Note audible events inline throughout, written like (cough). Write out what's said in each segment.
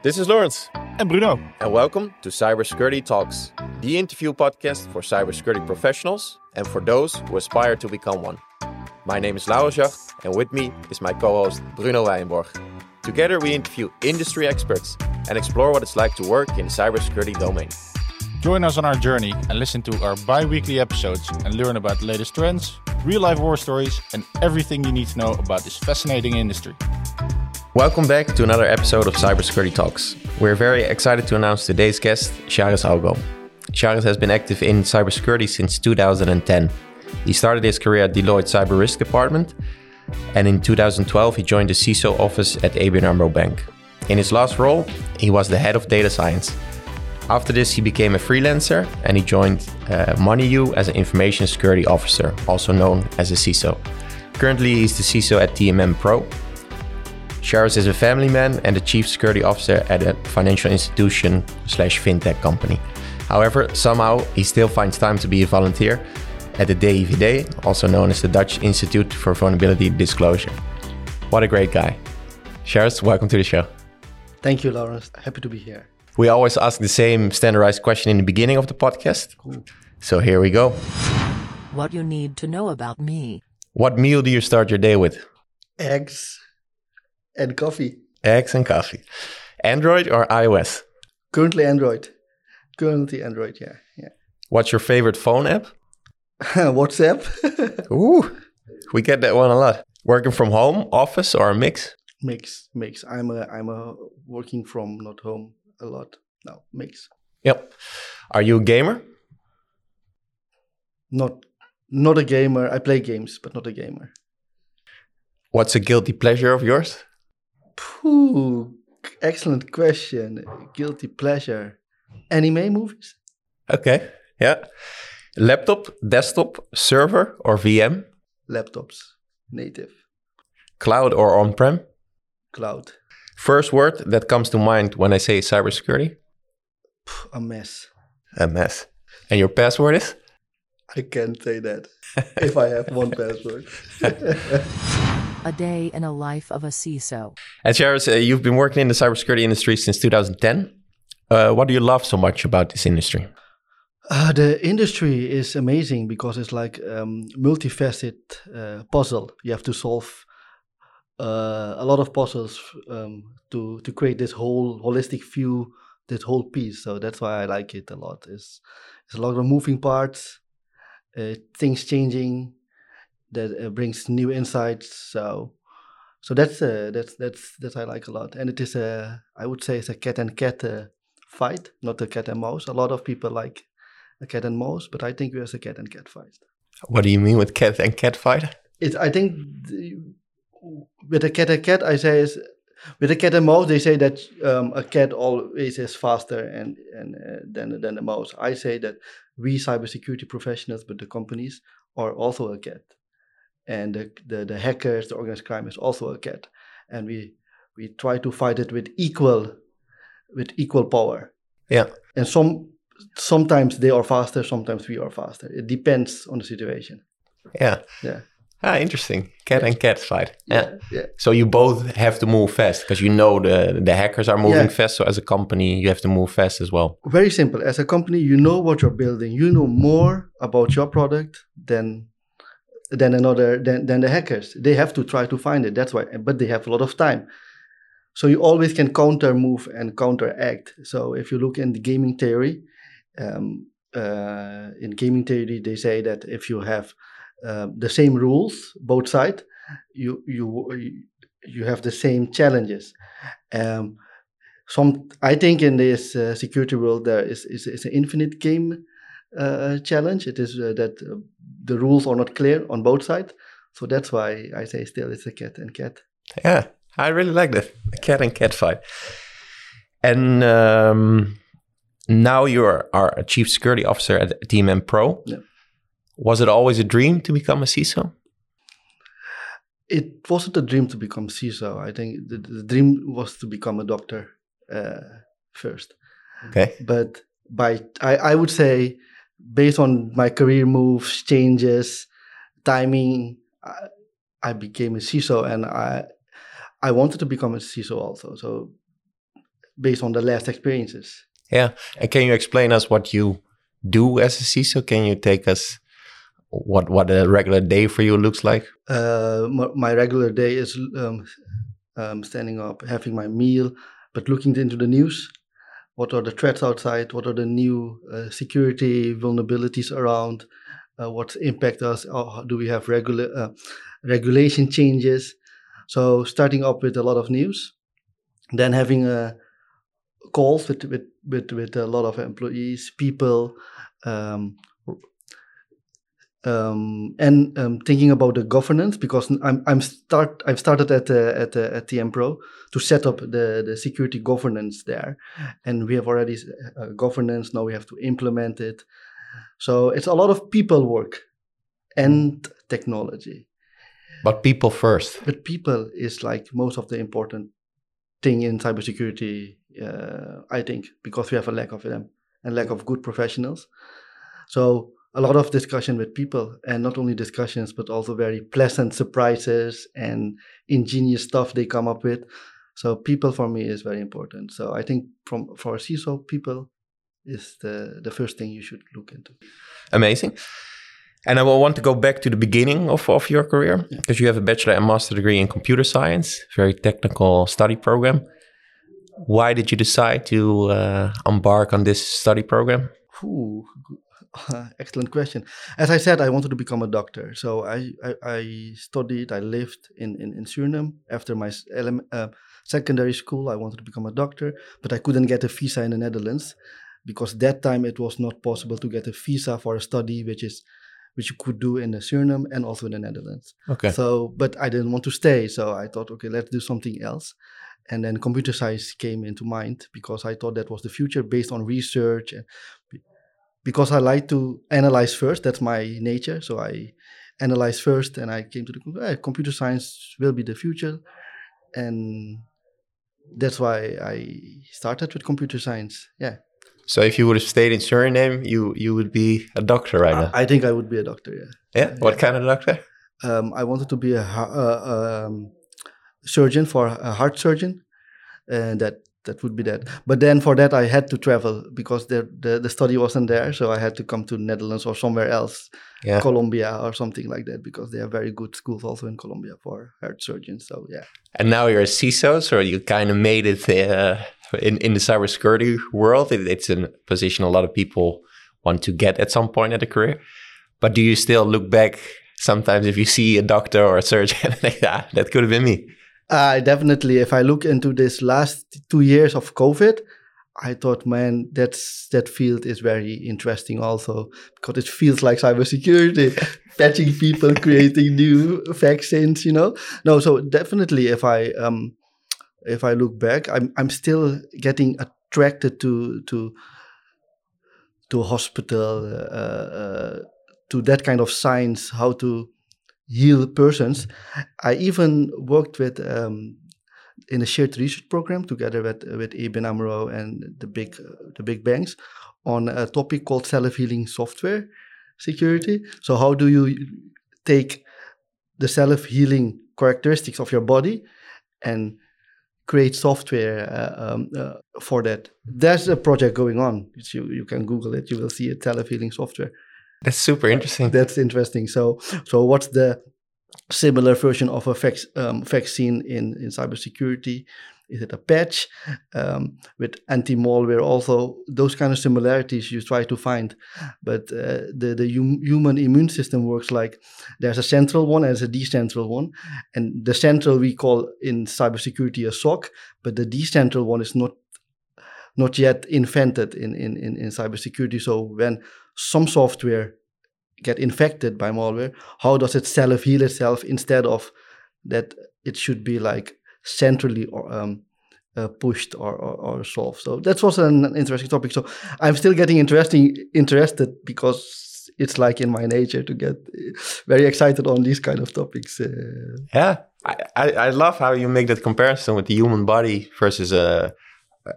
This is Laurens. And Bruno. And welcome to Cybersecurity Talks, the interview podcast for cybersecurity professionals and for those who aspire to become one. My name is Laurens Jacht, and with me is my co host Bruno Wijnborg. Together, we interview industry experts and explore what it's like to work in the cybersecurity domain. Join us on our journey and listen to our bi weekly episodes and learn about the latest trends, real life war stories, and everything you need to know about this fascinating industry. Welcome back to another episode of Cybersecurity Talks. We're very excited to announce today's guest, Shairesh Algoe. Shairesh has been active in cybersecurity since 2010. He started his career at Deloitte Cyber Risk Department, and in 2012 he joined the CISO office at ABN AMRO Bank. In his last role, he was the head of data science. After this, he became a freelancer and he joined uh, MoneYou as an information security officer, also known as a CISO. Currently, he's the CISO at TM-Pro, Shairesh is a family man and the chief security officer at a financial institution slash fintech company. However, somehow he still finds time to be a volunteer at the DIVD, also known as the Dutch Institute for Vulnerability Disclosure. What a great guy. Shairesh, welcome to the show. Thank you, Laurens. Happy to be here. We always ask the same standardized question in the beginning of the podcast. Cool. So here we go. What you need to know about me. What meal do you start your day with? Eggs and coffee. Eggs and coffee. Android or iOS? Currently Android. Currently Android, yeah. yeah. What's your favorite phone app? (laughs) WhatsApp. (laughs) Ooh, we get that one a lot. Working from home, office, or a mix? Mix, mix. I'm a I'm a working from not home a lot. No, mix. Yep. Are you a gamer? Not not a gamer. I play games, but not a gamer. What's a guilty pleasure of yours? Ooh, excellent question. Guilty pleasure. Anime movies? Okay. Yeah. Laptop, desktop, server, or VM? Laptops. Native. Cloud or on prem? Cloud. First word that comes to mind when I say cybersecurity? A mess. A mess. And your password is? I can't say that if I have one (laughs) password. (laughs) a day in a life of a CISO. And Shairesh, uh, you've been working in the cybersecurity industry since 2010. Uh, what do you love so much about this industry? Uh, the industry is amazing because it's like um, multifaceted uh, puzzle. You have to solve uh, a lot of puzzles um, to to create this whole holistic view, this whole piece. So that's why I like it a lot. It's, it's a lot of moving parts, uh, things changing, that uh, brings new insights. So, so that's uh, that's that's that I like a lot, and it is a I would say it's a cat and cat uh, fight, not a cat and mouse. A lot of people like a cat and mouse, but I think it's a cat and cat fight. What do you mean with cat and cat fight? It's I think the, with a cat and cat, I say is with a cat and mouse, they say that um, a cat always is faster and and uh, than than a mouse. I say that we cybersecurity professionals, but the companies are also a cat and the, the, the hackers, the organized crime is also a cat, and we we try to fight it with equal with equal power. Yeah, and some sometimes they are faster, sometimes we are faster. It depends on the situation. Yeah, yeah. Ah, interesting. Cat yeah. and cat fight. Yeah. yeah. yeah. So you both have to move fast because you know the the hackers are moving yeah. fast. So as a company, you have to move fast as well. Very simple. As a company, you know what you're building. You know more about your product than than another than, than the hackers. They have to try to find it. That's why, but they have a lot of time. So you always can counter move and counteract. So if you look in the gaming theory, um, uh, in gaming theory they say that if you have uh, the same rules both sides, you you you have the same challenges. Um, some I think in this uh, security world there is is, is an infinite game uh, challenge. It is uh, that uh, the rules are not clear on both sides. So that's why I say still it's a cat and cat. Yeah, I really like that a cat and cat fight. And um, now you are, are a chief security officer at TM-Pro. Yeah. Was it always a dream to become a CISO? It wasn't a dream to become CISO. I think the, the dream was to become a doctor uh, first. Okay. But by I, I would say based on my career moves, changes, timing, I, I became a CISO, and I I wanted to become a CISO also. So based on the last experiences. Yeah. And can you explain us what you do as a CISO? Can you take us what what a regular day for you looks like? Uh, my, my regular day is um, um, standing up, having my meal, but looking into the news. What are the threats outside? What are the new uh, security vulnerabilities around? Uh, what impact us? Do we have regular uh, regulation changes? So starting up with a lot of news, then having uh, calls with, with with with a lot of employees, people, um, um, and um, thinking about the governance because I'm I'm start I've started at uh, at uh, at TM Pro to set up the the security governance there, and we have already uh, governance now we have to implement it, so it's a lot of people work, and technology. But people first. But people is like most of the important thing in cybersecurity, uh, I think, because we have a lack of them and lack of good professionals. So a lot of discussion with people and not only discussions but also very pleasant surprises and ingenious stuff they come up with. So people for me is very important. So i think from for ciso people is the the first thing you should look into. Amazing. And i will want to go back to the beginning of, of your career because yeah. you have a bachelor and master degree in computer science very technical study program. Why did you decide to uh, embark on this study program? Ooh, (laughs) excellent question. As I said, I wanted to become a doctor. So I, I, I studied, I lived in, in, in Suriname. After my uh, secondary school, I wanted to become a doctor, but I couldn't get a visa in the Netherlands because that time it was not possible to get a visa for a study, which is which you could do in the Suriname and also in the Netherlands. Okay. So, but I didn't want to stay, so I thought, okay, let's do something else. And then computer science came into mind because I thought that was the future based on research and because I like to analyze first. That's my nature. So I analyze first, and I came to the conclusion: eh, computer science will be the future, and that's why I started with computer science. Yeah. So if you would have stayed in Suriname, you you would be a doctor right now. I, I think I would be a doctor. Yeah. Yeah. What yeah. kind of doctor? Um, I wanted to be a, a um, surgeon for a heart surgeon, and that that would be that. But then for that, I had to travel because the, the, the study wasn't there. So I had to come to Netherlands or somewhere else, yeah. Colombia or something like that, because they have very good schools also in Colombia for heart surgeons. So yeah. And now you're a CISO, so you kind of made it uh, in in the cybersecurity world. It, it's a position a lot of people want to get at some point in a career. But do you still look back sometimes if you see a doctor or a surgeon (laughs) like that? Ah, that could have been me. Uh, definitely. If I look into this last two years of COVID, I thought, man, that's that field is very interesting also because it feels like cybersecurity, (laughs) patching people, creating new vaccines. You know, no. So definitely, if I um, if I look back, I'm I'm still getting attracted to to to hospital, uh, uh, to that kind of science, how to heal persons. I even worked with um, in a shared research program together with with ABN AMRO and the big the big banks on a topic called self healing software security. So how do you take the self healing characteristics of your body and create software uh, um, uh, for that. There's a project going on. You, you can Google it. You will see it, self healing software. That's super interesting. That's interesting. So, so what's the similar version of a vac- um, vaccine in in cybersecurity? Is it a patch um, with anti-malware? Also, those kind of similarities you try to find, but uh, the the hum- human immune system works like there's a central one and there's a decentral one, and the central we call in cybersecurity a SOC, but the decentral one is not not yet invented in, in, in, in cybersecurity. So when some software get infected by malware, how does it self heal itself instead of that it should be like centrally or um, uh, pushed or, or, or, solved. So that was an interesting topic. So I'm still getting interesting interested because it's like in my nature to get very excited on these kind of topics. Uh, yeah, I, I, I love how you make that comparison with the human body versus a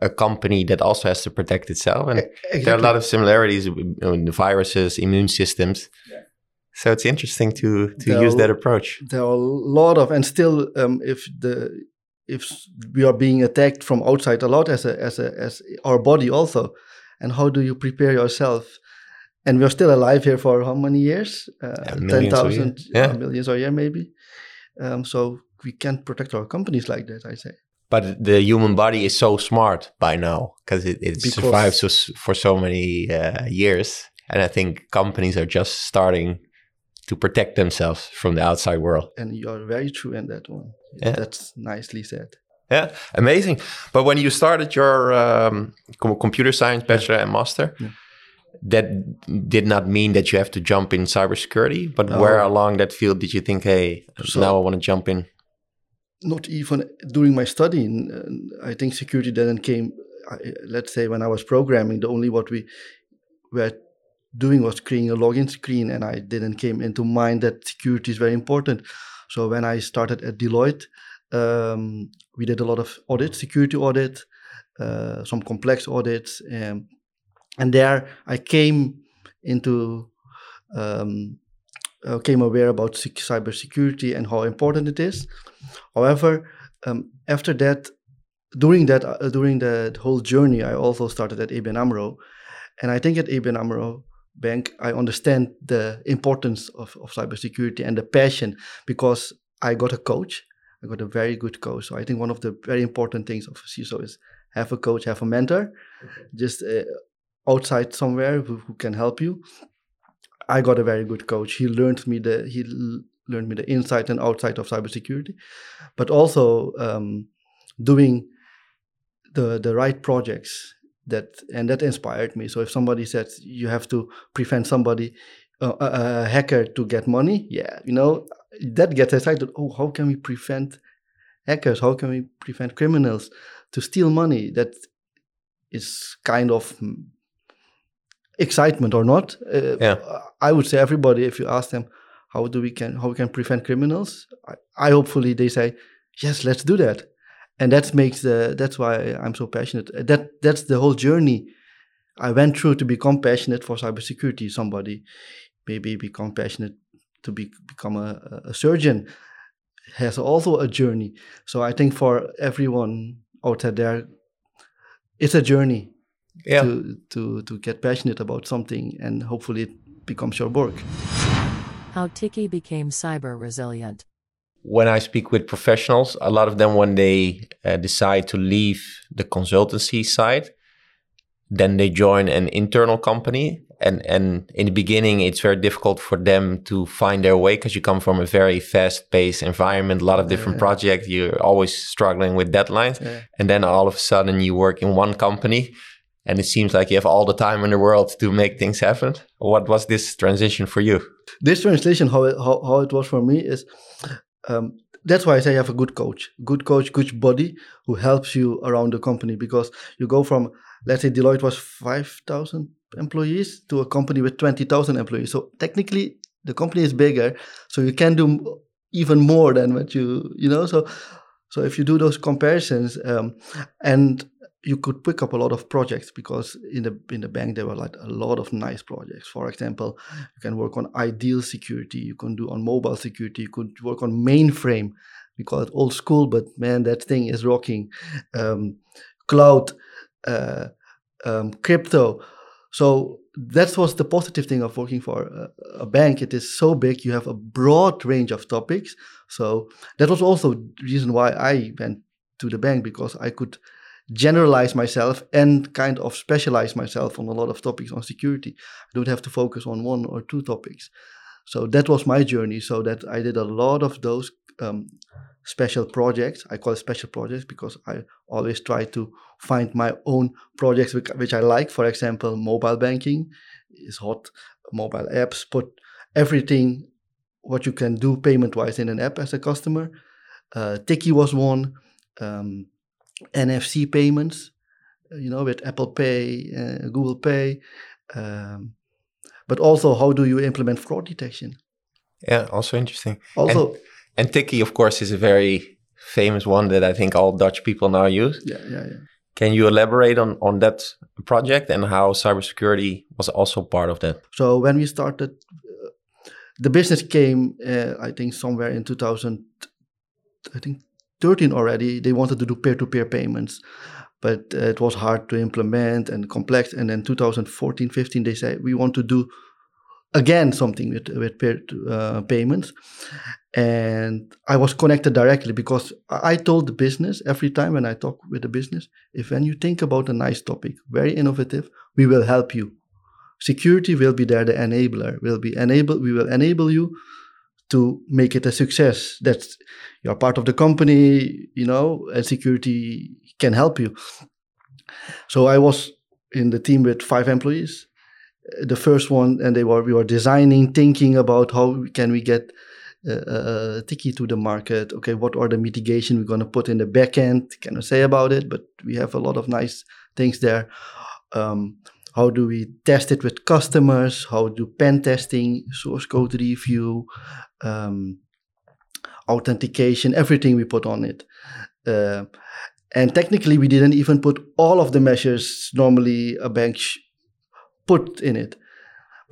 a company that also has to protect itself. And exactly. there are a lot of similarities in the viruses, immune systems. Yeah. So it's interesting to to there use that approach. There are a lot of, and still, um, if the if we are being attacked from outside a lot as a as a as our body also, and how do you prepare yourself? And we're still alive here for how many years? Uh, Yeah, Ten millions a year. thousand Yeah. millions a year, maybe. Um, so we can't protect our companies like that. I say. But the human body is so smart by now because it, it Because- survives so, for so many uh, years. And I think companies are just starting to protect themselves from the outside world. And you're very true in that one. Yeah. That's nicely said. Yeah, amazing. But when you started your um, com- computer science bachelor and master, Yeah. that did not mean that you have to jump in cybersecurity. But No. where along that field did you think, hey, So- now I want to jump in? Not even during my study. uh, I think security didn't came. Let's say when I was programming, the only what we were doing was creating a login screen, and I didn't came into mind that security is very important. So when I started at Deloitte, um, we did a lot of audits, security audit, uh, some complex audits, um, and there I came into um, uh, came aware about sec- cybersecurity and how important it is. However, um, after that, during that uh, during that whole journey, I also started at ABN AMRO, and I think at ABN AMRO Bank, I understand the importance of, of cybersecurity and the passion because I got a coach. I got a very good coach. So I think one of the very important things of CISO is have a coach, have a mentor, just uh, outside somewhere who, who can help you. I got a very good coach. He learned me the he learned me the inside and outside of cybersecurity, but also um, doing the the right projects that and that inspired me. So if somebody says you have to prevent somebody uh, a, a hacker to get money, yeah, you know that gets excited. Oh, how can we prevent hackers? How can we prevent criminals to steal money? That is kind of mm, excitement or not. Uh, Yeah. I would say everybody, if you ask them, how do we can how we can prevent criminals? I, I hopefully they say, yes, let's do that, and that makes the that's why I'm so passionate. That that's the whole journey I went through to become passionate for cybersecurity. Somebody maybe become passionate to be become a, a- a surgeon has also a journey. So I think for everyone out there, it's a journey Yeah. to, to to get passionate about something and hopefully it becomes your work. How Tikkie became cyber resilient. when I speak with professionals, a lot of them, when they uh, decide to leave the consultancy side, then they join an internal company. And, and in the beginning, it's very difficult for them to find their way because you come from a very fast paced environment, a lot of different Yeah. projects. You're always struggling with deadlines. Yeah. And then all of a sudden, you work in one company and it seems like you have all the time in the world to make things happen. What was this transition for you? This translation, how it, how, how it was for me is, um, that's why I say you have a good coach, good coach, good body who helps you around the company because you go from, let's say Deloitte was 5,000 employees to a company with 20,000 employees. So technically the company is bigger, so you can do even more than what you, you know, so, so if you do those comparisons, um, and you could pick up a lot of projects because in the in the bank there were like a lot of nice projects. For example, you can work on iDEAL security, you can do on mobile security, you could work on mainframe. We call it old school, but man, that thing is rocking. Um, cloud, uh, um, crypto. So that was the positive thing of working for a, a bank. It is so big, you have a broad range of topics. So that was also the reason why I went to the bank because I could generalize myself and kind of specialize myself on a lot of topics on security. I don't have to focus on one or two topics. So that was my journey. So that I did a lot of those um, special projects. I call it special projects because I always try to find my own projects which, which I like. For example, mobile banking is hot, mobile apps, put everything what you can do payment wise in an app as a customer. Uh, Tikkie was one. Um, NFC payments, uh, you know, with Apple Pay, uh, Google Pay, um, but also how do you implement fraud detection? Yeah, also interesting. Also, And Tikkie, of course, is a very famous one that I think all Dutch people now use. yeah, yeah, yeah. Can you elaborate on, on that project and how cybersecurity was also part of that? So when we started, uh, the business came, uh, I think, somewhere in 2000, I think 2013 already, they wanted to do peer-to-peer payments, but uh, it was hard to implement and complex. And then 2014, 15, they said we want to do again something with with peer uh, payments. And I was connected directly because I told the business every time when I talk with the business, if when you think about a nice topic, very innovative, we will help you. Security will be there, the enabler will be enable. We will enable you to make it a success. That's you're part of the company, you know, and security can help you. So I was in the team with five employees. The first one, and they were we were designing, thinking about how can we get uh, uh, Tikkie to the market. Okay, what are the mitigation we're going to put in the backend? Cannot say about it, but we have a lot of nice things there. Um, how do we test it with customers? How do pen testing, source code review, um, authentication, everything we put on it. Uh, and technically, we didn't even put all of the measures normally a bank put in it.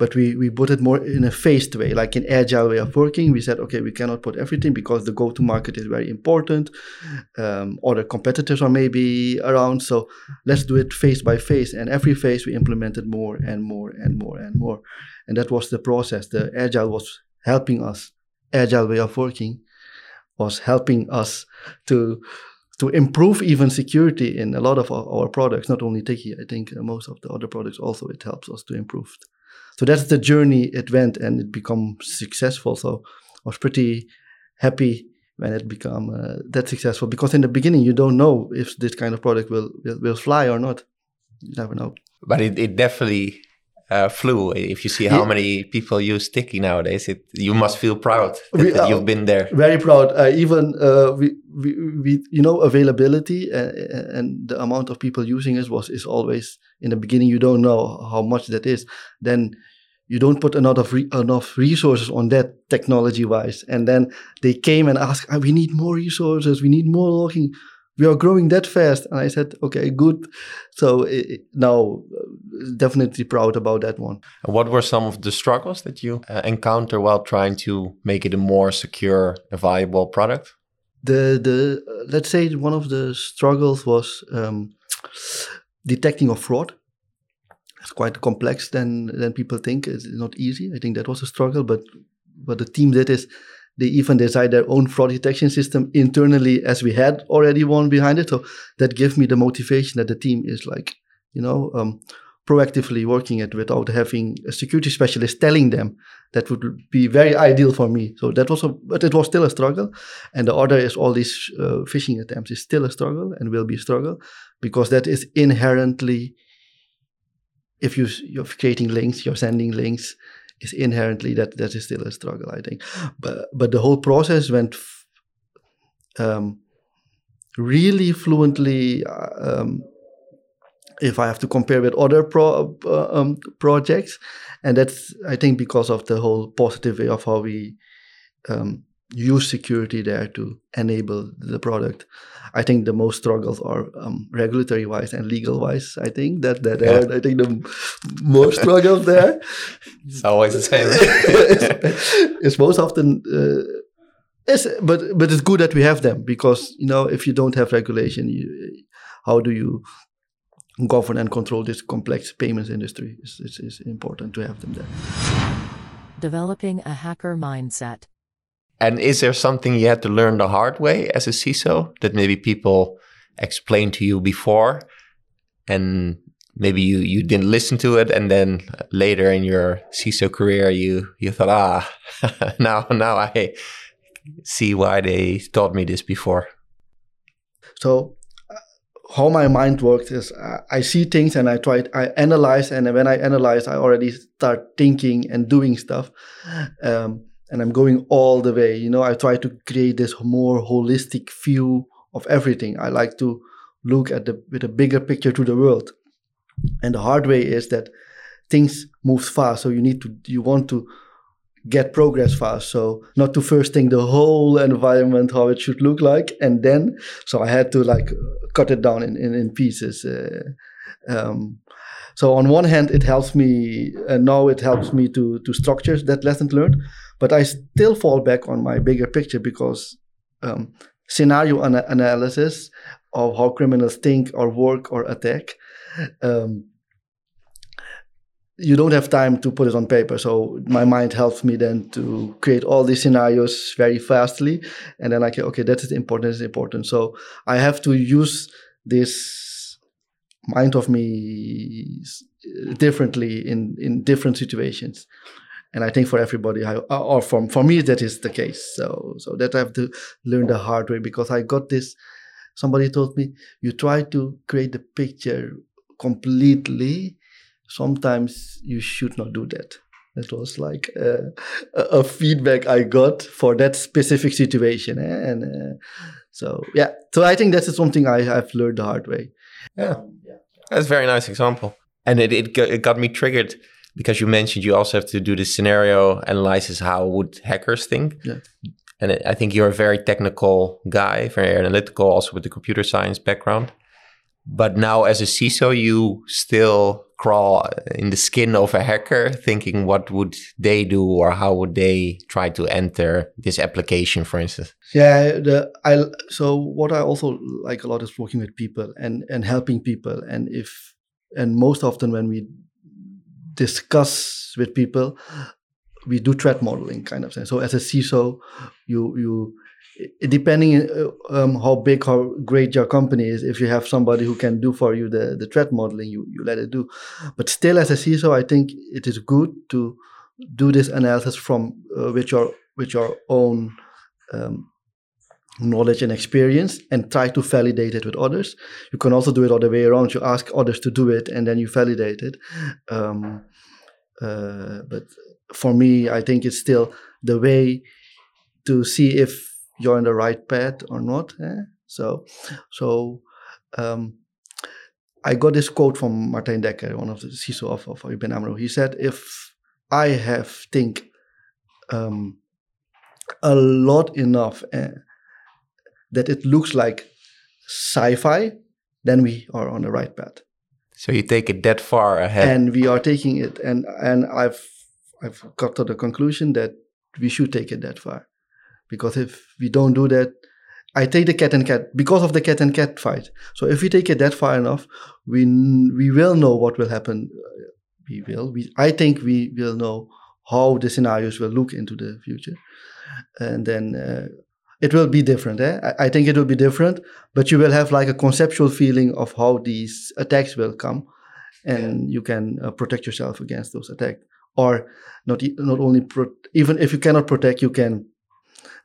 But we, we put it more in a phased way, like an agile way of working. We said, okay, we cannot put everything because the go to market is very important. Um, other competitors are maybe around. So let's do it phase by phase. And every phase we implemented more and more and more and more. And that was the process. The agile was helping us agile way of working was helping us to to improve even security in a lot of our, our products not only Tikkie I think uh, most of the other products also it helps us to improve so that's the journey it went and it become successful so I was pretty happy when it become uh, that successful because in the beginning you don't know if this kind of product will will, will fly or not you never know but it, it definitely uh, flew. If you see how yeah. many people use Tikkie nowadays, it you must feel proud that, we, that you've been there. Very proud. Uh, even uh, we, we, we, you know, availability and, uh, and, the amount of people using it was is always in the beginning. You don't know how much that is. Then you don't put enough re- enough resources on that technology wise. And then they came and asked, oh, "We need more resources. We need more logging." we are growing that fast. And I said, okay, good. So it, now, definitely proud about that one. What were some of the struggles that you uh, encounter while trying to make it a more secure, a viable product? The the uh, let's say one of the struggles was um, detecting of fraud. It's quite complex than than people think. It's not easy. I think that was a struggle, but what the team did is they even designed their own fraud detection system internally as we had already one behind it. So that gave me the motivation that the team is like, you know, um, proactively working it without having a security specialist telling them that would be very ideal for me. So that was a, but it was still a struggle. And the other is all these uh, phishing attempts is still a struggle and will be a struggle because that is inherently, if you, you're creating links, you're sending links, is inherently that that is still a struggle, I think. But but the whole process went um, really fluently. Uh, um, if I have to compare with other pro, uh, um, projects, and that's I think because of the whole positive way of how we um, use security there to enable the product. I think the most struggles are um, regulatory wise and legal wise. I think that that yeah. are I think the more struggles there. (laughs) It's always the same. it's, (laughs) it's, most often. Uh, it's, but but it's good that we have them because you know if you don't have regulation, you, how do you govern and control this complex payments industry? It's, it's, it's important to have them there. Developing a hacker mindset. And is there something you had to learn the hard way as a CISO that maybe people explained to you before and maybe you, you didn't listen to it and then later in your CISO career you you thought ah (laughs) now now I see why they taught me this before. So uh, how my mind works is uh, I see things and I try I analyze and when I analyze I already start thinking and doing stuff. Um, and I'm going all the way. You know, I try to create this more holistic view of everything. I like to look at the with a bigger picture to the world. And the hard way is that things move fast, so you need to you want to get progress fast. So not to first think the whole environment how it should look like, and then so I had to like cut it down in in, in pieces. Uh, um, so on one hand, it helps me, and now it helps me to to structure that lesson learned. But I still fall back on my bigger picture because um, scenario ana- analysis of how criminals think or work or attack. Um, you don't have time to put it on paper. So my mind helps me then to create all these scenarios very fastly. And then I can, okay, that is important, that is important. So I have to use this mind of me differently in, in different situations. And I think for everybody, I, or for, for me, that is the case. So, so that I have to learn the hard way because I got this. Somebody told me, you try to create the picture completely sometimes you should not do that. That was like uh, a, a feedback I got for that specific situation, eh? and uh, so yeah. So I think that is something I have learned the hard way. Yeah. That's a very nice example. And it, it, got, it got me triggered because you mentioned you also have to do the scenario analysis. How would hackers think? Yeah. And I think you're a very technical guy, very analytical, also with the computer science background. But now, as a CISO, you still crawl in the skin of a hacker, thinking what would they do or how would they try to enter this application, for instance. Yeah, the I so what I also like a lot is working with people and and helping people, and if and most often when we discuss with people, we do threat modeling kind of thing. So as a CISO, you you depending uh, um, how big how great your company is, if you have somebody who can do for you the the threat modeling, you you let it do. But still, as a CISO, I think it is good to do this analysis from uh, with your with your own um, knowledge and experience and try to validate it with others. You can also do it other way around. You ask others to do it and then you validate it. Um, uh, but for me, I think it's still the way to see if you're on the right path or not. eh? So, so um, I got this quote from Martijn Dekker, one of the CISO of, of ABN AMRO. He said, "If I have think um, a lot enough." eh, that it looks like sci-fi, then we are on the right path. So you take it that far ahead. And we are taking it and and I've I've got to the conclusion that we should take it that far. Because if we don't do that, I take the cat and cat because of the cat and cat fight. So if we take it that far enough, we we will know what will happen. We will. We I think we will know how the scenarios will look into the future, and then uh, it will be different. Eh? I, I think it will be different, but you will have like a conceptual feeling of how these attacks will come, and you can uh, protect yourself against those attacks. Or not not only pro- even if you cannot protect, you can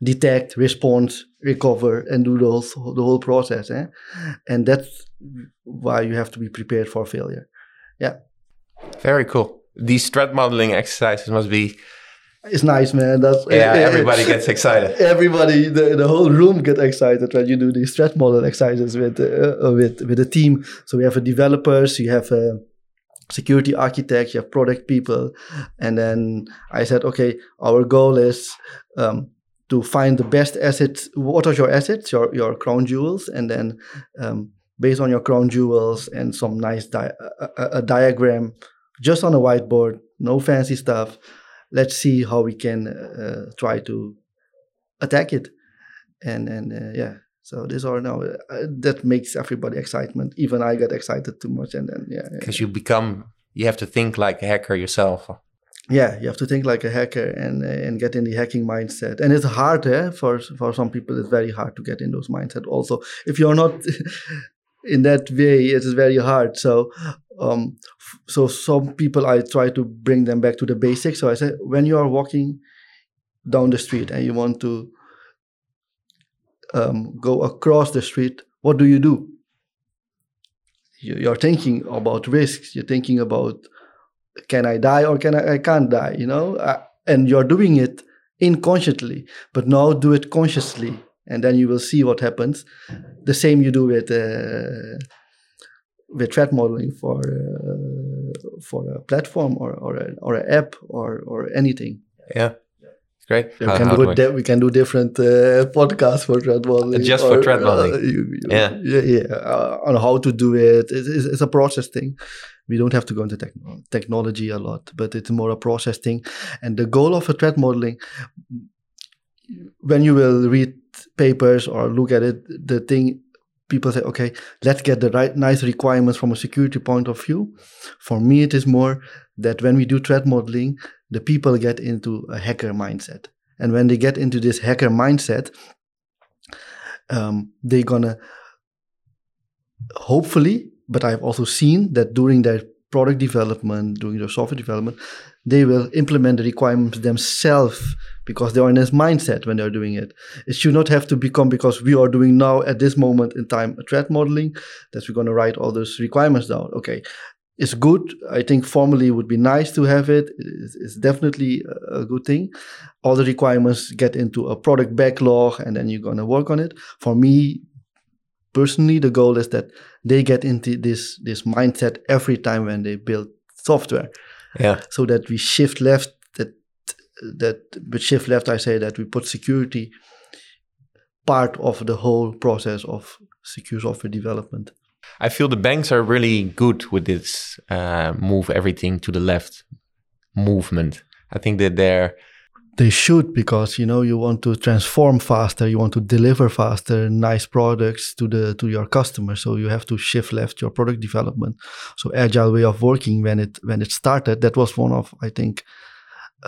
detect, respond, recover, and do the whole the whole process. Eh? And that's why you have to be prepared for failure. Yeah. Very cool. These threat modeling exercises must be It's nice, man. That's yeah. eh, eh, Everybody gets excited. (laughs) everybody the, the whole room get excited when you do these threat model exercises with uh, with with the team so we have a developers you have a security architects you have product people and then i said okay our goal is um, to find the best assets what are your assets your your crown jewels and then um, based on your crown jewels and some nice di- a, a, a diagram just on a whiteboard no fancy stuff let's see how we can uh, try to attack it. And and uh, yeah. So this are now uh, that makes everybody excitement. Even i got excited too much and then yeah yeah, because you become you have to think like a hacker yourself. Yeah you have to think like a hacker and uh, and get in the hacking mindset. And it's hard eh? for for some people it's very hard to get in those mindset also. If you're not (laughs) in that way it is very hard. So um so some people i try to bring them back to the basics. So i say when you are walking down the street and you want to um, go across the street what do you do? You- you're thinking about risks. You're thinking about can i die or can i, I can't die you know? Uh, and you're doing it inconsciously but now do it consciously and then you will see what happens. The same you do with uh, with threat modeling for uh, for a platform or or, a, or an app or or anything. Yeah. Great. We How- can how do do it I- di- we can do different uh, podcasts for threat modeling Just for threat modeling. uh, you- you- Yeah. yeah yeah uh, on how to do it. It's, it's, it's a process thing. We don't have to go into techno- technology a lot but it's more a process thing. And the goal of a threat modeling when you will read papers or look at it, the thing people say, okay, let's get the right nice requirements from a security point of view. For me, it is more that when we do threat modeling, the people get into a hacker mindset. And when they get into this hacker mindset, um, they're gonna hopefully, but I've also seen that during their product development, during their software development, they will implement the requirements themselves because they are in this mindset when they're doing it. It should not have to become because we are doing now at this moment in time a threat modeling that we're going to write all those requirements down. Okay, it's good. I think formally it would be nice to have it. It's, definitely a good thing. All the requirements get into a product backlog and then you're going to work on it. For me, personally, the goal is that they get into this, this mindset every time when they build software. Yeah. So that we shift left that, that with shift left, I say that we put security part of the whole process of secure software development. I feel the banks are really good with this uh, move everything to the left movement. I think that they're they should because you know you want to transform faster you want to deliver faster nice products to the to your customers. So you have to shift left your product development. So agile way of working when it when it started that was one of i think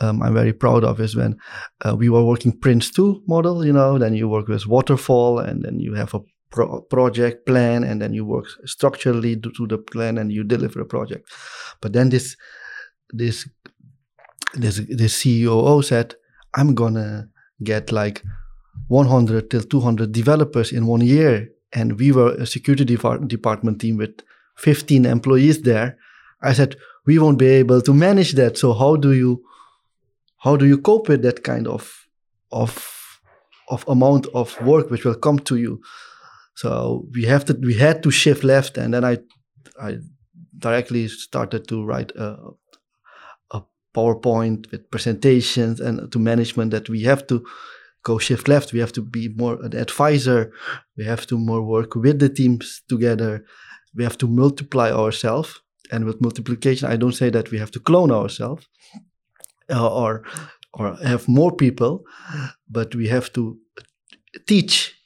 um, i'm very proud of is when uh, we were working prince 2 model you know then you work with waterfall and then you have a pro- project plan and then you work structurally to the plan and you deliver a project. But then this this this this CEO said i'm gonna get like 100 till 200 developers in one year. And we were a security de- department team with 15 employees there. I said we won't be able to manage that. So how do you how do you cope with that kind of of of amount of work which will come to you? So we have to we had to shift left, and then I I directly started to write a PowerPoint with presentations and to management that we have to go shift left. We have to be more an advisor. We have to more work with the teams together. We have to multiply ourselves. And with multiplication, I don't say that we have to clone ourselves uh, or or have more people, but we have to teach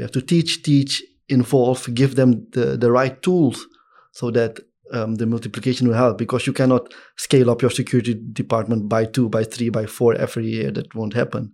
we have to teach, teach, involve, give them the, the right tools so that um, the multiplication will help because you cannot scale up your security department by two, by three, by four every year. That won't happen.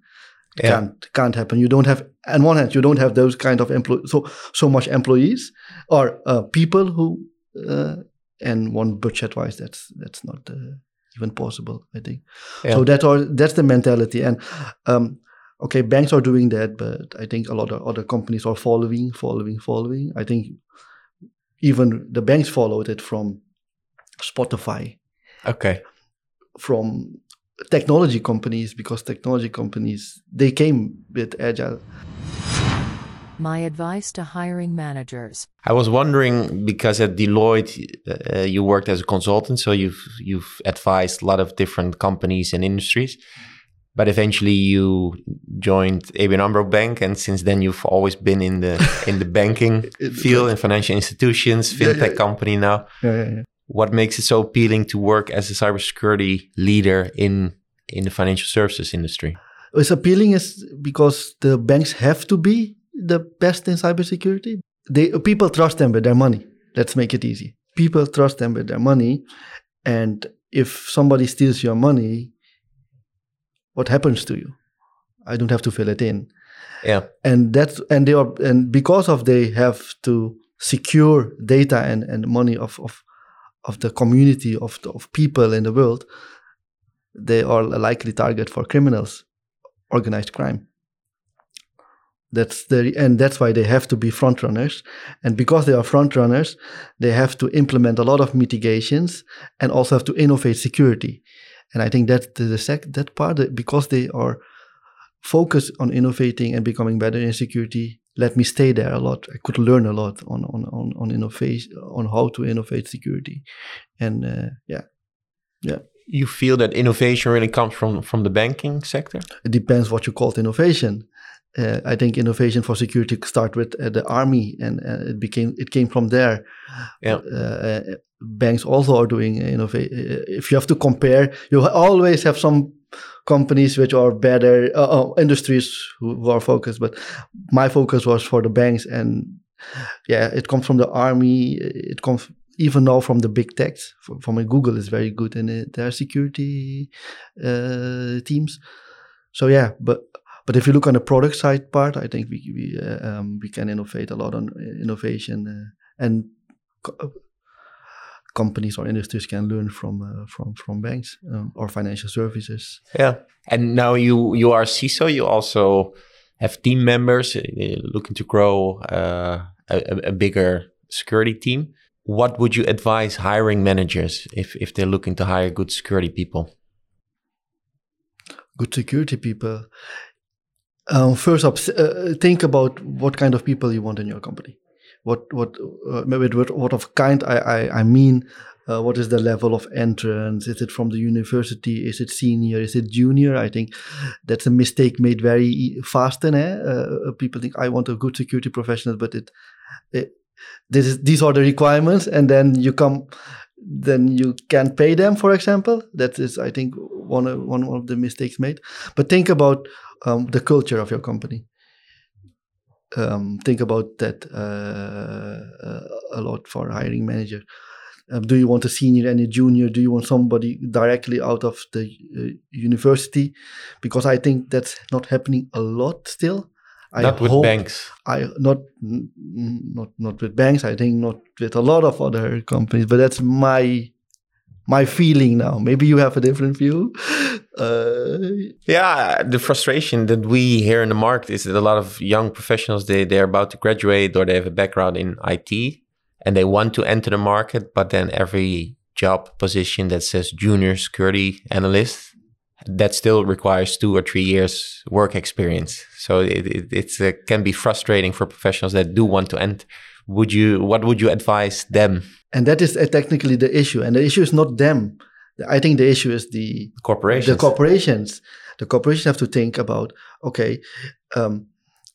Yeah. Can't can't happen. You don't have on one hand you don't have those kind of employees so so much employees or uh, people who uh, and one budget wise that's that's not uh, even possible. I think yeah. so. That are that's the mentality and um, okay, banks are doing that, but I think a lot of other companies are following, following, following. I think even the banks followed it from Spotify. Okay. From technology companies because technology companies they came with agile. My advice to hiring managers. I was wondering because at Deloitte uh, you worked as a consultant, so you've you've advised a lot of different companies and industries but eventually you joined ABN AMRO Bank, and since then you've always been in the (laughs) in the banking field and financial institutions, fintech yeah, yeah. company now. Yeah, what makes it so appealing to work as a cybersecurity leader in in the financial services industry? It's appealing is because the banks have to be the best in cybersecurity. They people trust them with their money. Let's make it easy. People trust them with their money, and if somebody steals your money, what happens to you. I don't have to fill it in. Yeah. And that's and they are and because of they have to secure data and, and money of, of of the community of the, of people in the world they are a likely target for criminals organized crime. That's the and that's why they have to be front runners and because they are front runners they have to implement a lot of mitigations and also have to innovate security and I think that the sec that part because they are focused on innovating and becoming better in security let me stay there a lot. I could learn a lot on on on, on innovation on how to innovate security, and uh, yeah, yeah. You feel that innovation really comes from from the banking sector? It depends what you call innovation. Uh, I think innovation for security start with uh, the army, and uh, it became it came from there. Yeah. Uh, uh, banks also are doing innovation. If you have to compare, you always have some companies which are better uh, uh, industries who, who are focused. But my focus was for the banks, and yeah, it comes from the army. It comes even now from the big techs. From, from Google is very good in it, their security uh, teams. So yeah, but but if you look on the product side part, I think we we uh, um, we can innovate a lot on innovation uh, and co- companies or industries can learn from uh, from from banks um, or financial services. Yeah, and now you you are CISO. You also have team members uh, looking to grow uh, a, a bigger security team. What would you advise hiring managers if if they're looking to hire good security people? Good security people. Um, first up, uh, think about what kind of people you want in your company what what uh, what, what of kind I I, I mean. Uh, what is the level of entrance? Is it from the university? Is it senior? Is it junior? I think that's a mistake made very fast. Eh? Uh, people think I want a good security professional, but it, it this is, these are the requirements, and then you come, then you can't pay them. For example, that is I think one of, one of the mistakes made. But think about um, the culture of your company um, think about that uh, uh, a lot for hiring manager. Um, do you want a senior and a junior? Do you want somebody directly out of the uh, university? Because I think that's not happening a lot still. I not with banks. I not not not with banks. I think not with a lot of other companies. But that's my my feeling now. Maybe you have a different view. (laughs) Uh, yeah, the frustration that we hear in the market is that a lot of young professionals they they're about to graduate or they have a background in IT and they want to enter the market, but then every job position that says junior security analyst that still requires two or three years work experience. So it, it it's, uh, can be frustrating for professionals that do want to end. Would you? What would you advise them? And that is uh, technically the issue. And the issue is not them. I think the issue is the corporations. The corporations. The corporations have to think about okay, um,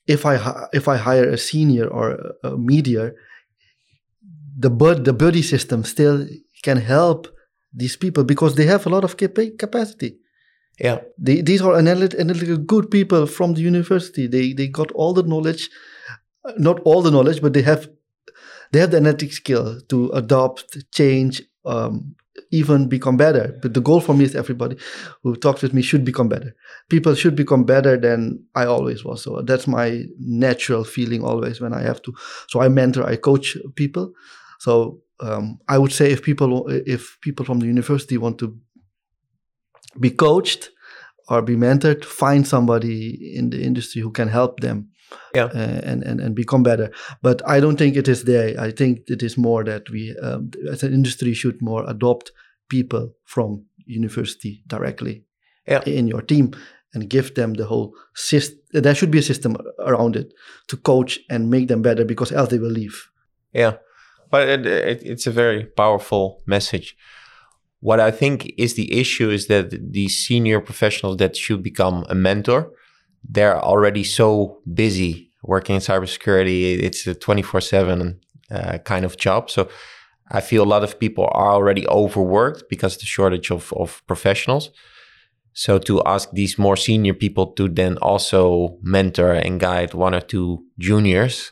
if I if I hire a senior or a, a medior, the bud the buddy system still can help these people because they have a lot of capa- capacity. Yeah, they, these are analytical, analytical good people from the university. They they got all the knowledge, not all the knowledge, but they have they have the analytic skill to adopt, change, um, even become better. But the goal for me is everybody who talks with me should become better. People should become better than I always was. So that's my natural feeling always when I have to. So I mentor, I coach people. So um, I would say if people if people from the university want to be coached or be mentored, find somebody in the industry who can help them yeah. Uh, and, and and become better. But I don't think it is there. I think it is more that we, um, as an industry, should more adopt people from university directly yeah. in your team and give them the whole system. There should be a system around it to coach and make them better because else they will leave. Yeah, but it, it, it's a very powerful message. What I think is the issue is that the senior professionals that should become a mentor they're already so busy working in cybersecurity. It's a 24 7 uh, kind of job. So I feel a lot of people are already overworked because of the shortage of, of professionals. So to ask these more senior people to then also mentor and guide one or two juniors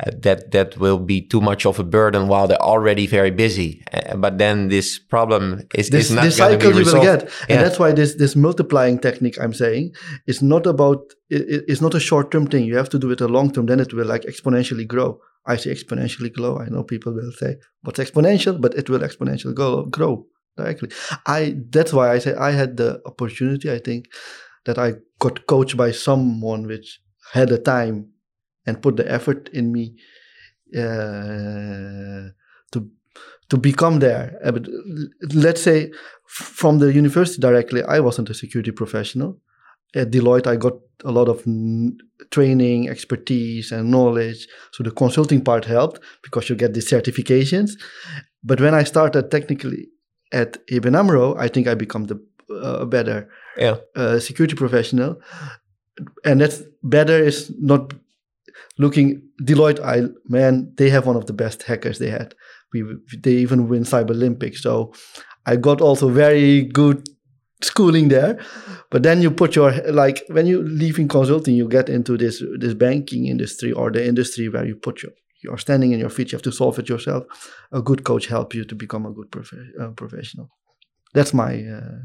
uh, that that will be too much of a burden while they're already very busy. Uh, but then this problem is, this, is not this cycle you will get, yeah. and that's why this this multiplying technique I'm saying is not about it, it's not a short term thing. You have to do it a long term. Then it will like exponentially grow. I say exponentially grow. I know people will say what's exponential, but it will exponentially grow grow directly. I that's why I say I had the opportunity. I think that I got coached by someone which had the time and put the effort in me uh, to to become there. Uh, but let's say from the university directly, I wasn't a security professional. At Deloitte, I got a lot of training, expertise, and knowledge. So the consulting part helped because you get the certifications. But when I started technically at ABN AMRO, I think I become the uh, better yeah. uh, security professional. And that's better is not looking Deloitte, I man, they have one of the best hackers they had. We they even win Cyber Olympics. So I got also very good schooling there. But then you put your like when you leave in consulting, you get into this this banking industry or the industry where you put your you're standing in your feet. You have to solve it yourself. A good coach help you to become a good prof- uh, professional. That's my uh,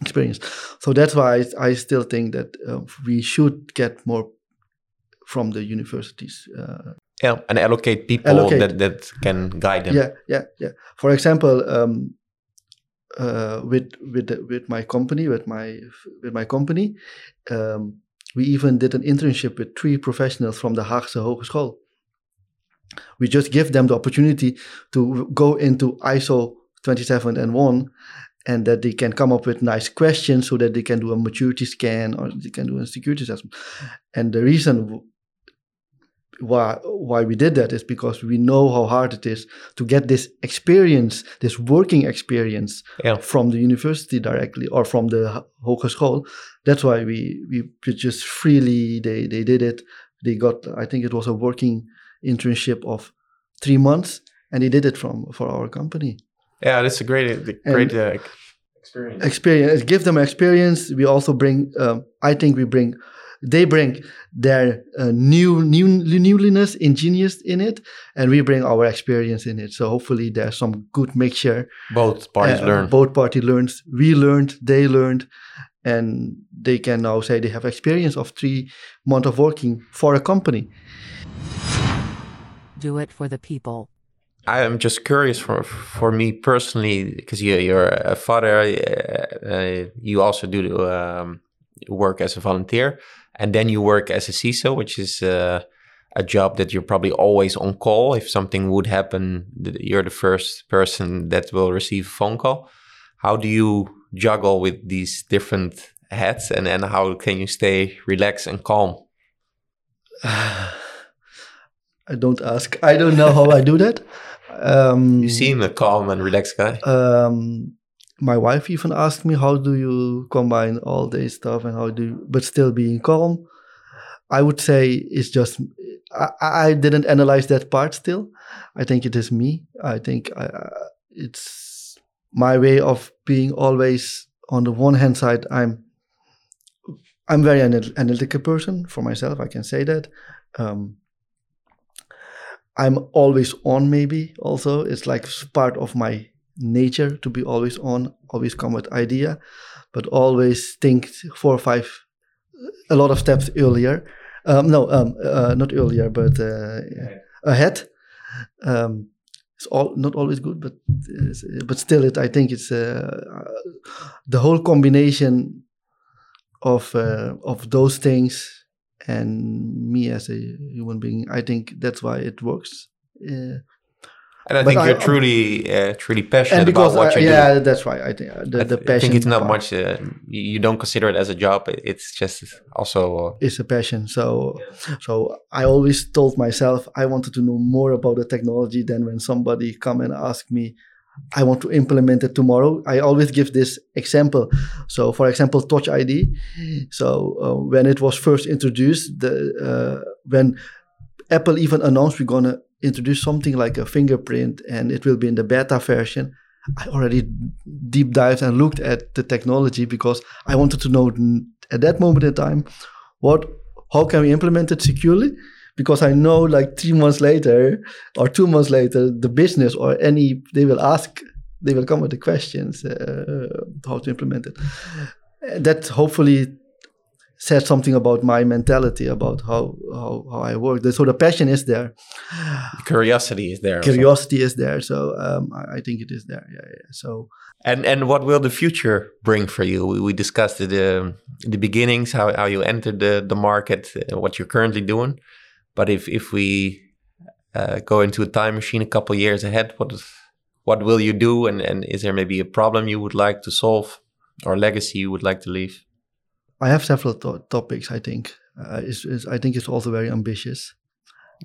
experience. So that's why I, I still think that uh, we should get more from the universities. Uh, Yeah, and allocate people Allocate. that that can guide them. yeah, yeah, yeah. For example, um, uh, with with with my company, with my with my company, um, we even did an internship with three professionals from the Haagse Hogeschool. We just give them the opportunity to go into ISO 27 and 1 and that they can come up with nice questions so that they can do a maturity scan or they can do a security assessment. And the reason why why we did that is because we know how hard it is to get this experience, this working experience Yeah. from the university directly or from the hogeschool. That's why we we we just freely they they did it. They got I think it was a working internship of three months, and they did it from for our company Yeah, that's a great, great uh, experience. experience give them experience we also bring um, i think we bring they bring their uh, new new newliness ingenious in it and we bring our experience in it so hopefully there's some good mixture Both parties Uh, learn. both party learns we learned they learned and they can now say they have experience of three months of working for a company Do it for the people. I am just curious for for me personally because you you're a father. Uh, uh, you also do um, work as a volunteer, and then you work as a CISO, which is uh, a job that you're probably always on call. If something would happen, you're the first person that will receive a phone call. How do you juggle with these different hats, and and how can you stay relaxed and calm? (sighs) i don't ask i don't know how i do that (laughs) um, You seem a calm and relaxed guy. um, my wife even asked me how do you combine all this stuff and how do you, but still being calm? I would say it's just i, I didn't analyze that part still. I think it is me. I think I, uh, it's my way of being always on the one hand side i'm i'm very anal- analytical person for myself i can say that. Um, i'm always on maybe also. It's like part of my nature to be always on, always come with idea, but always think four or five, a lot of steps earlier. Um, no, um, uh, not earlier, but uh, ahead. Um, it's all not always good, but it's- but still, it I think it's uh, the whole combination of uh, of those things and me as a human being. I think that's why it works. And I But think I- you're truly, uh, truly passionate because about what you do. yeah, that's right. I think uh, the, I, the passion. I think it's not part. much. Uh, you don't consider it as a job. It's just also. Uh, is a passion. So, so I always told myself I wanted to know more about the technology than when somebody come and ask me, I want to implement it tomorrow. I always give this example. So, for example, Touch ID. So, uh, when it was first introduced, the uh, when Apple even announced we're gonna introduce something like a fingerprint and it will be in the beta version. I already deep dived and looked at the technology because I wanted to know at that moment in time what how can we implement it securely because i know like three months later or two months later the business or any they will ask they will come with the questions uh, how to implement it that hopefully said something about my mentality about how how, how i work so the passion is there (sighs) curiosity is there. curiosity is there so um, I, I think it is there yeah, yeah. so And and what will the future bring for you? We, we discussed the um, the beginnings, how, how you entered the the market, uh, what you're currently doing. But if if we uh, go into a time machine a couple years ahead, what is, what will you do? And and is there maybe a problem you would like to solve, or legacy you would like to leave? I have several to- topics i think uh, is, is, i think it's also very ambitious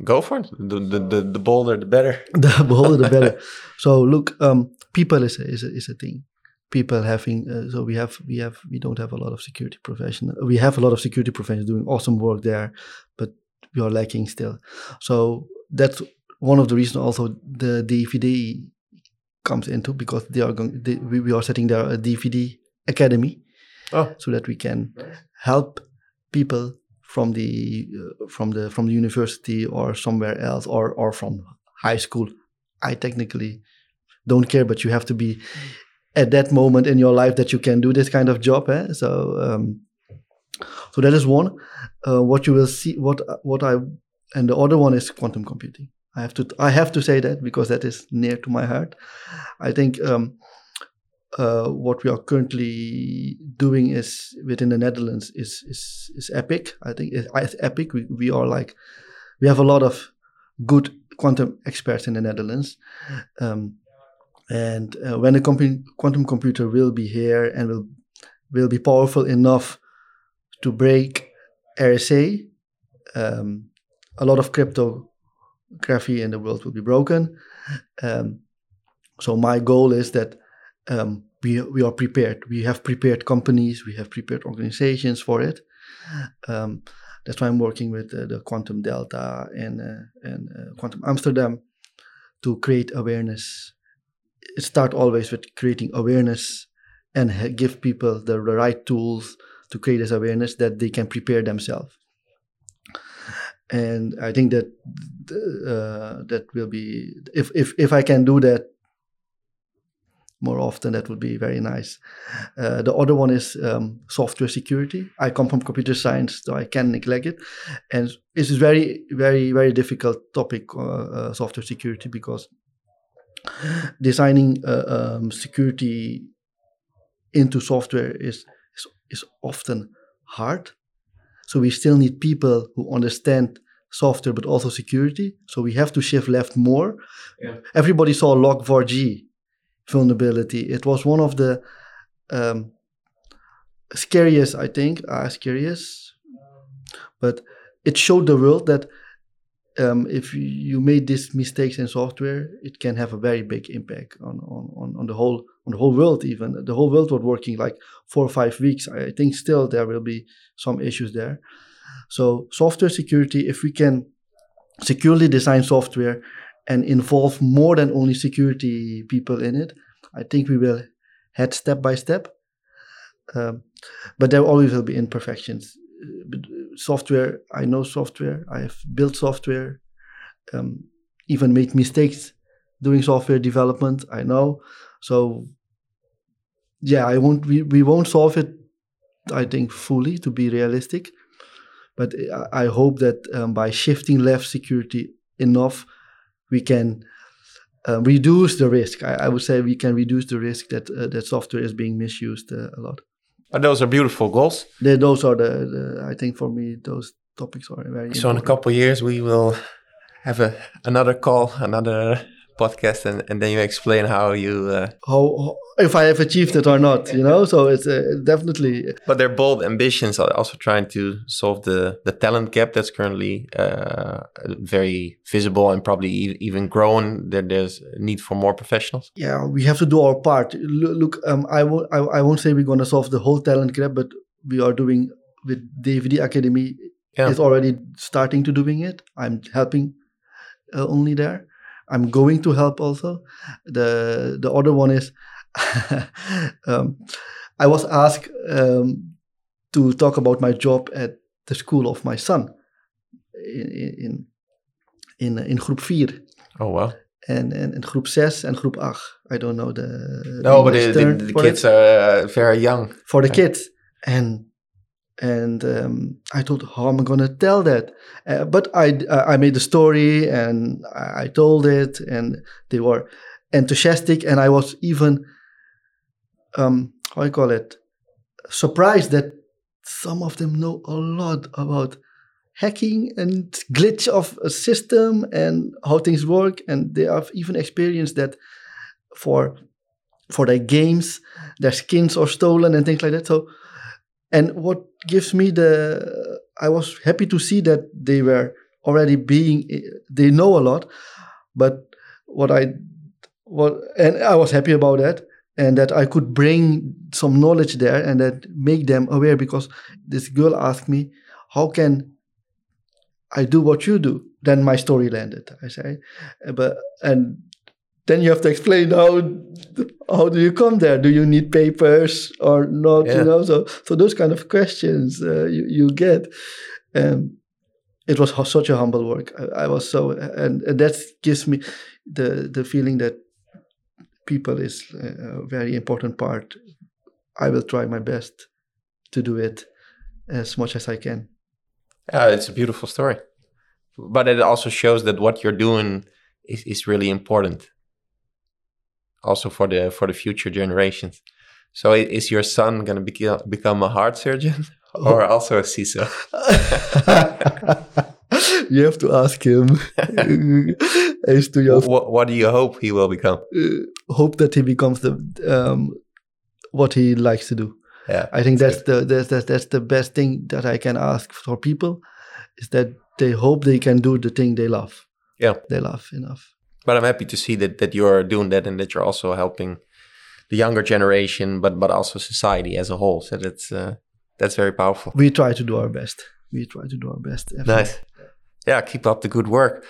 Go for it. The the the, the bolder, the better. (laughs) the bolder the better. (laughs) So look, um, people is a, is a, is a thing. People having uh, so we have we have we don't have a lot of security professionals. We have a lot of security professionals doing awesome work there, but we are lacking still. So that's one of the reasons also the DIVD comes into because they are going. They, we, we are setting there a DIVD academy Oh. so that we can help people from the uh, from the from the university or somewhere else or or from high school i technically don't care but you have to be at that moment in your life that you can do this kind of job eh? so um, so that is one uh, what you will see what what i and the other one is quantum computing i have to i have to say that because that is near to my heart i think um, uh, what we are currently doing is within the Netherlands is is is epic. I think it's epic. We we are like we have a lot of good quantum experts in the Netherlands, um, and uh, when a compu- quantum computer will be here and will will be powerful enough to break RSA, um, a lot of cryptography in the world will be broken. Um, so my goal is that um, we we are prepared. We have prepared companies, we have prepared organizations for it. Um, that's why I'm working with uh, the Quantum Delta and uh, and uh, Quantum Amsterdam to create awareness. It start always with creating awareness and give people the, the right tools to create this awareness that they can prepare themselves. And I think that uh, that will be if if if I can do that more often that would be very nice. Uh, the other one is um, software security. I come from computer science so i can neglect it. And it's a very very very difficult topic uh, uh, software security because designing uh, um, security into software is, is is often hard. So we still need people who understand software but also security. So we have to shift left more. Yeah. everybody saw log4j vulnerability. It was one of the um, scariest, I think, uh, scariest. But it showed the world that um, if you- made these mistakes in software, it can have a very big impact on, on, on the whole on the whole world. Even the whole world was working like four or five weeks. I think still there will be some issues there. So software security, if we can securely design software and involve more than only security people in it, I think we will head step by step. Um, but there always will be imperfections. Software, I know software. I have built software, um, even made mistakes doing software development. I know. So, yeah, I won't. We, we won't solve it. I think fully to be realistic, but I, I hope that um, by shifting left security enough, we can uh, reduce the risk. I, I would say we can reduce the risk that uh, that software is being misused uh, a lot. But those are beautiful goals. They, those are the, the. I think for me, those topics are very. So in a couple of years, we will have a another call, another podcast, and, and then you explain how you. Uh, how, if I have achieved it or not, you know. So it's uh, definitely but they're bold ambitions, are also trying to solve the the talent gap that's currently uh, very visible and probably e- even growing. That there's need for more professionals. yeah. We have to do our part. Look, look um, I won't. I, I won't say we're gonna solve the whole talent gap, but we are doing with DIVD Academy. Yeah. Is already starting to doing it. I'm helping uh, only there. I'm going to help also. The the other one is (laughs) um, I was asked um, to talk about my job at the school of my son in in in, in groep 4 Oh wow! en, en, en groep 6 en groep 8. I don't know the No, but the, the, the kids it. are uh, very young. for the kids and and um, I thought how am I gonna tell that? Uh, but I I made a story and I, I told it and they were enthusiastic and I was even um how I call it surprised that some of them know a lot about hacking and glitch of a system and how things work. And they have even experienced that for for their games their skins are stolen and things like that. So and what gives me the i was happy to see that they were already being they know a lot but what i what and i was happy about that and that i could bring some knowledge there and that make them aware because this girl asked me how can i do what you do? Then my story landed i say. But and then you have to explain how how do you come there? Do you need papers or not? Yeah. You know, so so those kind of questions uh, you you get. Um, it was such a humble work. I, I was so, and, and that gives me the the feeling that people is a a very important part. I will try my best to do it as much as I can. Yeah, it's a beautiful story. But it also shows that what you're doing is, is really important. Also for the for the future generations. So is your son gonna become become a heart surgeon or also a CISO? (laughs) you have to ask him (laughs) as to your what, what do you hope he will become? uh, hope that he becomes the um, what he likes to do. Yeah, I think that's the that's, that's that's the best thing that I can ask for people is that they hope they can do the thing they love. Yeah. they love enough. But I'm happy to see that that you're doing that and that you're also helping the younger generation, but but also society as a whole. So that's uh, that's very powerful. We try to do our best. We try to do our best. every- Nice. Yeah, keep up the good work.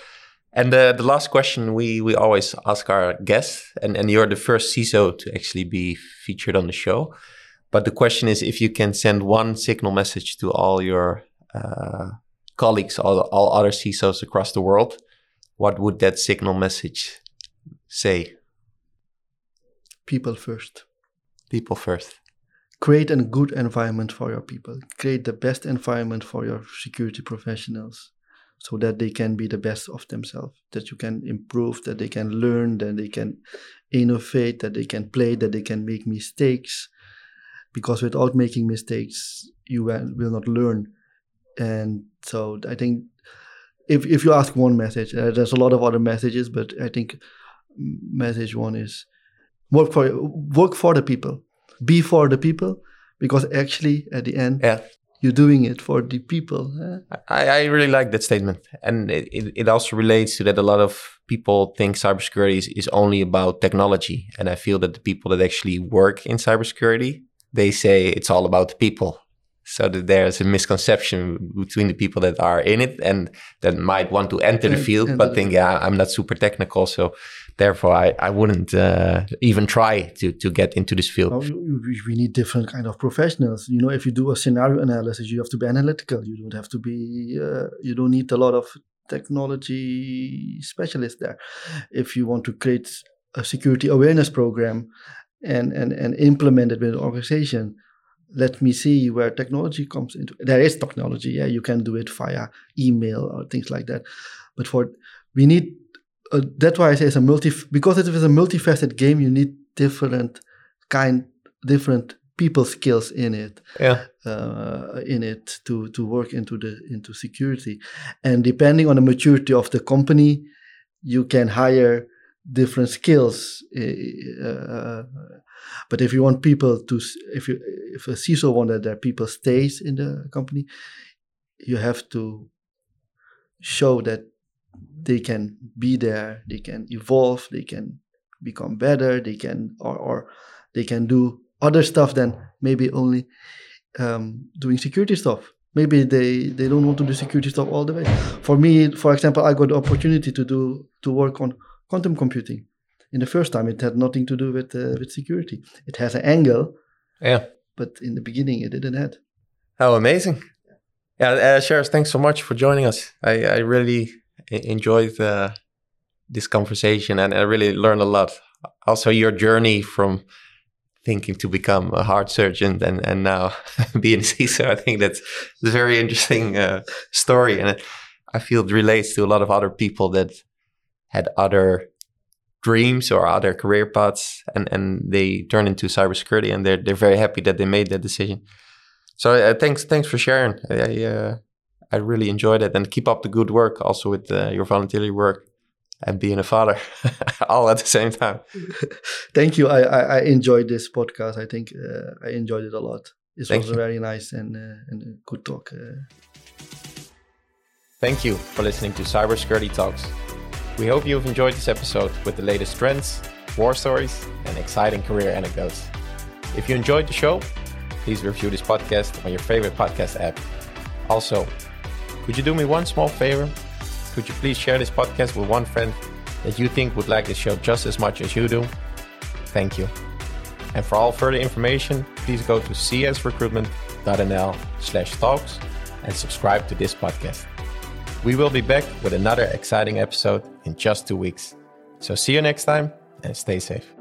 And the the last question we we always ask our guests, and and you're the first CISO to actually be featured on the show. But the question is, if you can send one signal message to all your uh, colleagues, all all other CISOs across the world, what would that signal message say? People first. People first. Create a good environment for your people. Create the best environment for your security professionals so that they can be the best of themselves, that you can improve, that they can learn, that they can innovate, that they can play, that they can make mistakes. Because without making mistakes, you will not learn. And so I think if, if you ask one message, uh, there's a lot of other messages, but I think message one is work for work for the people, be for the people, because actually at the end Yeah. you're doing it for the people. I, I really like that statement. And it, it, it also relates to that a lot of people think cybersecurity is, is only about technology. And I feel that the people that actually work in cybersecurity, they say it's all about the people. So that there's a misconception between the people that are in it and that might want to enter the field, and but think, yeah, I'm not super technical. So therefore, I, I wouldn't uh, even try to, to get into this field. We need different kind of professionals. You know, if you do a scenario analysis, you have to be analytical. You don't have to be. Uh, you don't need a lot of technology specialists there. If you want to create a security awareness program and and and implement it with an organization, let me see where technology comes into. There is technology. Yeah, you can do it via email or things like that. But for we need. Uh, that's why I say it's a multi because it is a multifaceted game. You need different kind different people skills in it Yeah. uh, in it to to work into the into security and depending on the maturity of the company you can hire different skills uh, but if you want people to if you if a CISO want that their people stays in the company you have to show that they can be there they can evolve they can become better they can or, or they can do other stuff than maybe only um, doing security stuff. Maybe they they don't want to do security stuff all the way. For me for example i got the opportunity to do to work on quantum computing in the first time it had nothing to do with uh, with security it has an angle Yeah. but in the beginning it didn't have How amazing. Yeah, uh, Shairesh, thanks so much for joining us. I, I really enjoyed uh, this conversation and I really learned a lot. Also, your journey from thinking to become a heart surgeon and, and now (laughs) being a CISO, I think that's a very interesting uh, story. And it, I feel it relates to a lot of other people that had other dreams or other career paths and, and they turn into cybersecurity and they're, they're very happy that they made that decision. So uh, thanks, thanks for sharing. I uh, I really enjoyed it, and keep up the good work also with uh, your volunteer work and being a father, (laughs) all at the same time. (laughs) thank you I, I i enjoyed this podcast i think uh, i enjoyed it a lot It Thank was you. very nice and uh, and a good talk uh, Thank you for listening to Cybersecurity Talks. We hope you've enjoyed this episode with the latest trends, war stories, and exciting career anecdotes. If you enjoyed the show, please review this podcast on your favorite podcast app. Also, could you do me one small favor? Could you please share this podcast with one friend that you think would like this show just as much as you do, thank you. And for all further information, please go to csrecruitment.nl slash talks and subscribe to this podcast. We will be back with another exciting episode in just two weeks. So see you next time and stay safe.